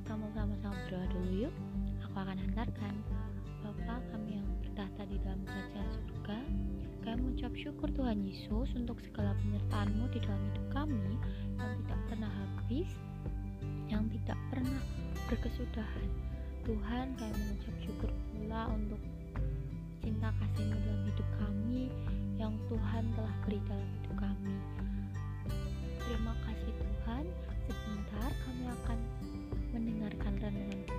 kita mau sama-sama berdoa dulu yuk. Aku akan hantarkan. Bapa kami yang bertahta di dalam kerajaan surga, kami mengucap syukur Tuhan Yesus untuk segala penyertaan-Mu di dalam hidup kami yang tidak pernah habis, yang tidak pernah berkesudahan. Tuhan, kami mengucap syukur pula untuk cinta kasih-Mu dalam hidup kami yang Tuhan telah beri dalam hidup kami. Terima kasih Tuhan. Sebentar kami akan mendengarkan renungan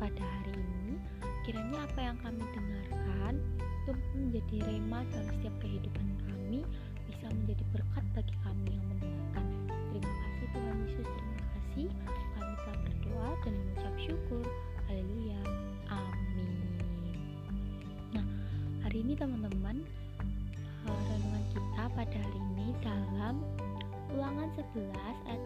pada hari ini. Kiranya apa yang kami dengarkan itu menjadi rema dalam setiap kehidupan kami, bisa menjadi berkat bagi kami yang mendengarkan. Terima kasih Tuhan Yesus, terima kasih. Kami telah berdoa dan mengucap syukur. Haleluya. Amin. Nah, hari ini teman-teman eh, renungan kita pada hari ini dalam Ulangan 11 ayat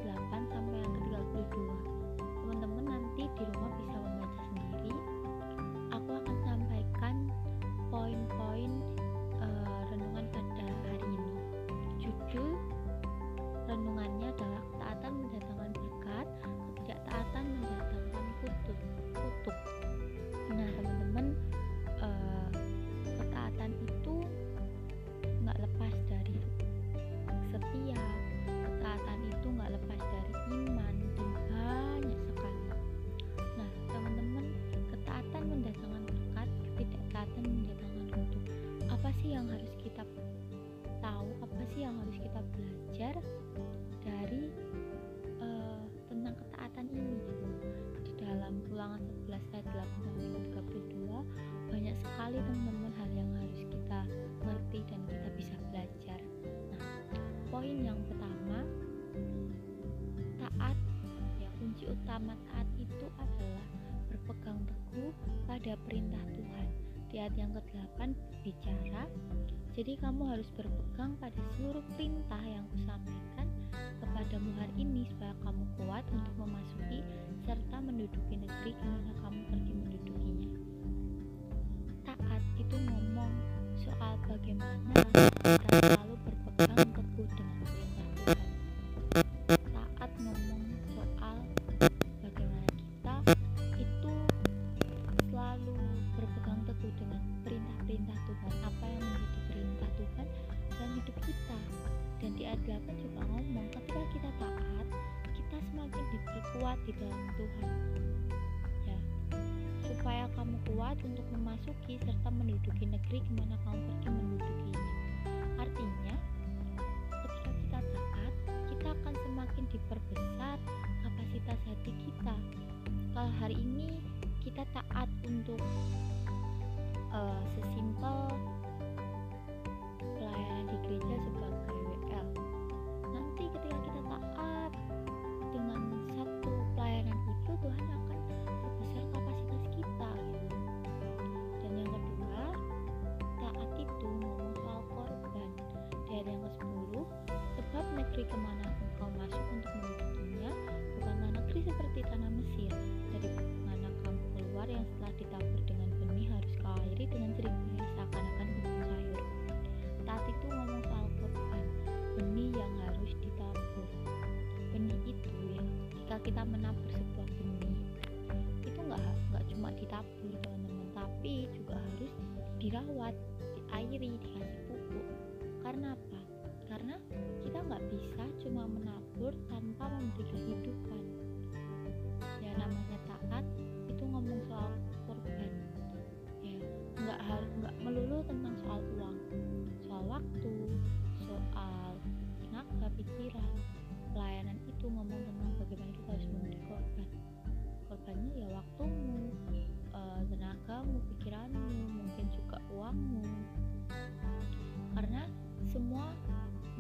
sih yang harus kita tahu? Apa sih yang harus kita belajar dari uh, tentang ketaatan ini? Gitu. Di dalam Ulangan 11 ayat 8 sampai 32 banyak sekali teman-teman hal yang harus kita ngerti dan kita bisa belajar. Nah, poin yang pertama taat ya kunci utama taat itu adalah berpegang teguh pada perintah Tuhan di ayat yang ke-8 bicara jadi kamu harus berpegang pada seluruh perintah yang kusampaikan kepadamu hari ini supaya kamu kuat untuk memasuki serta menduduki negeri ke mana kamu pergi mendudukinya. Taat itu ngomong soal bagaimana kita diperkuat di dalam Tuhan. Ya. Supaya kamu kuat untuk memasuki serta menduduki negeri ke mana kamu pergi mendudukinya. Artinya ketika kita taat kita akan semakin diperbesar kapasitas hati kita. Kalau hari ini kita taat untuk uh, sesimpel pelayanan di gereja sebagai kita menabur sebuah benih itu nggak nggak cuma ditabur teman-teman tapi juga harus dirawat diairi dikasih pupuk. Karena apa? Karena kita nggak bisa cuma menabur tanpa memberi kehidupan. Ya namanya taat itu ngomong soal korban. Ya nggak harus nggak melulu tentang soal uang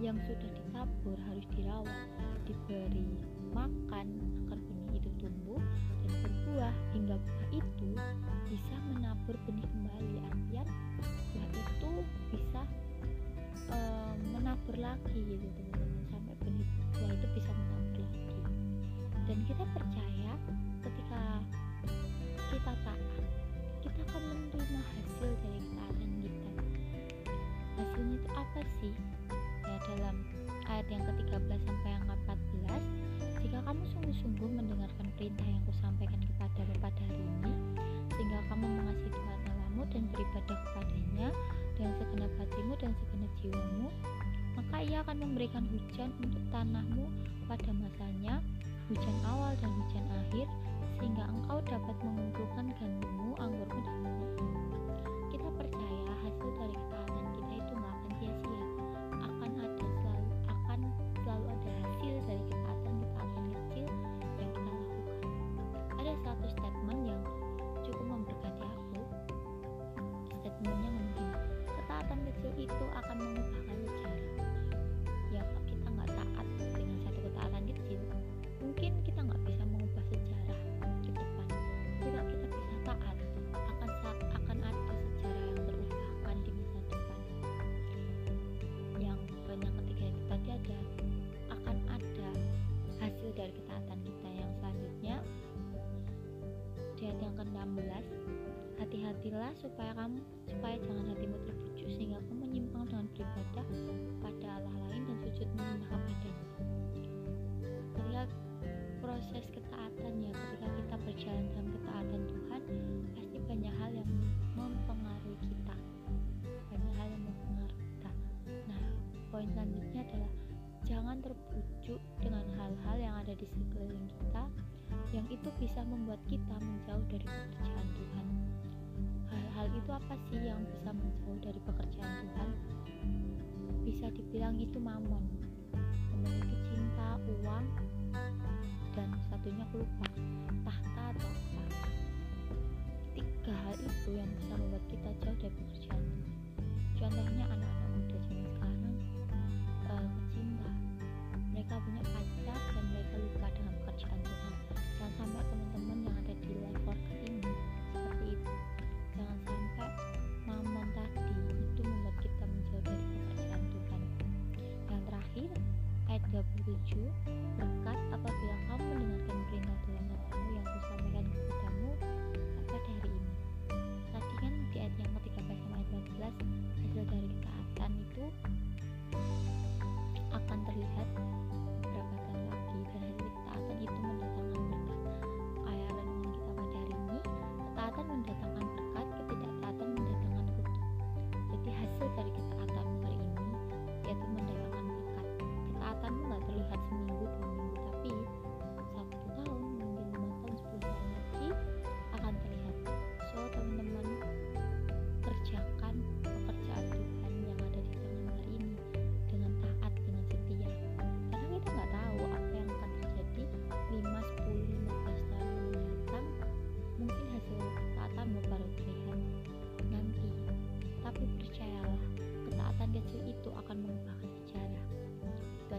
yang sudah ditabur harus dirawat diberi makan agar benih itu tumbuh dan berbuah. Hingga buah itu bisa menabur benih kembali. Artian buah itu bisa e, menabur lagi gitu teman-teman. Sampai benih buah itu bisa menabur lagi. Dan kita percaya ketika kita taat kita akan menerima hasil dari ketaatan kita. Hasilnya itu apa sih dalam ayat yang ke-13 sampai yang ke-14 jika kamu sungguh-sungguh mendengarkan perintah yang kusampaikan kepadamu pada hari ini, sehingga kamu mengasihi Tuhan Allahmu dan beribadah kepadanya dengan segenap hatimu dan segenap jiwamu, maka ia akan memberikan hujan untuk tanahmu pada masanya, hujan awal dan hujan akhir, sehingga engkau dapat mengumpulkan hati-hatilah supaya kamu supaya jangan hatimu terbujuk sehingga kamu menyimpang dengan beribadah pada Allah lain dan sujud menyembah kepadanya. Ketika proses ketaatan ya. Ketika kita berjalan dalam ketaatan Tuhan pasti banyak hal yang mempengaruhi kita. Banyak hal yang mempengaruhi kita. Nah poin selanjutnya adalah jangan terbujuk dengan hal-hal yang ada di sekeliling kita yang itu bisa membuat kita menjauh dari pekerjaan Tuhan. Hal-hal itu apa sih yang bisa menjauh dari pekerjaan Tuhan? Bisa dibilang itu mamon, memiliki cinta, uang, dan satunya aku lupa, tahta atau apa. Tiga hal itu yang bisa membuat kita jauh dari pekerjaan. Contohnya anak-anak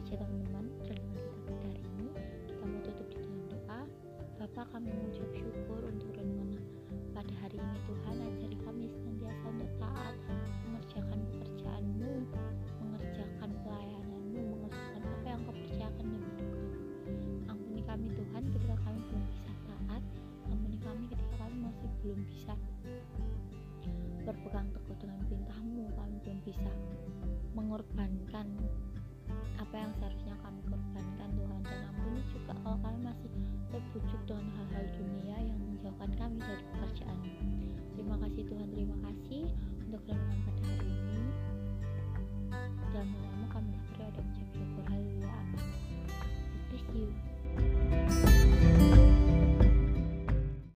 aja teman-teman renungan kita pada hari ini. Kita mau tutup di dalam doa. Bapak kami mengucap syukur untuk renungan pada hari ini. Tuhan ajari kami senantiasa untuk taat mengerjakan pekerjaanmu mengerjakan pelayananmu mengerjakan apa yang kau percayakan kepada kami. Ampuni kami Tuhan ketika kami belum bisa taat. Ampuni kami ketika kami masih belum bisa berpegang teguh dengan perintahmu. Kami belum bisa mengorbankan apa yang seharusnya kami korbankan Tuhan? Dan ampuni juga kalau kami masih terbujuk dengan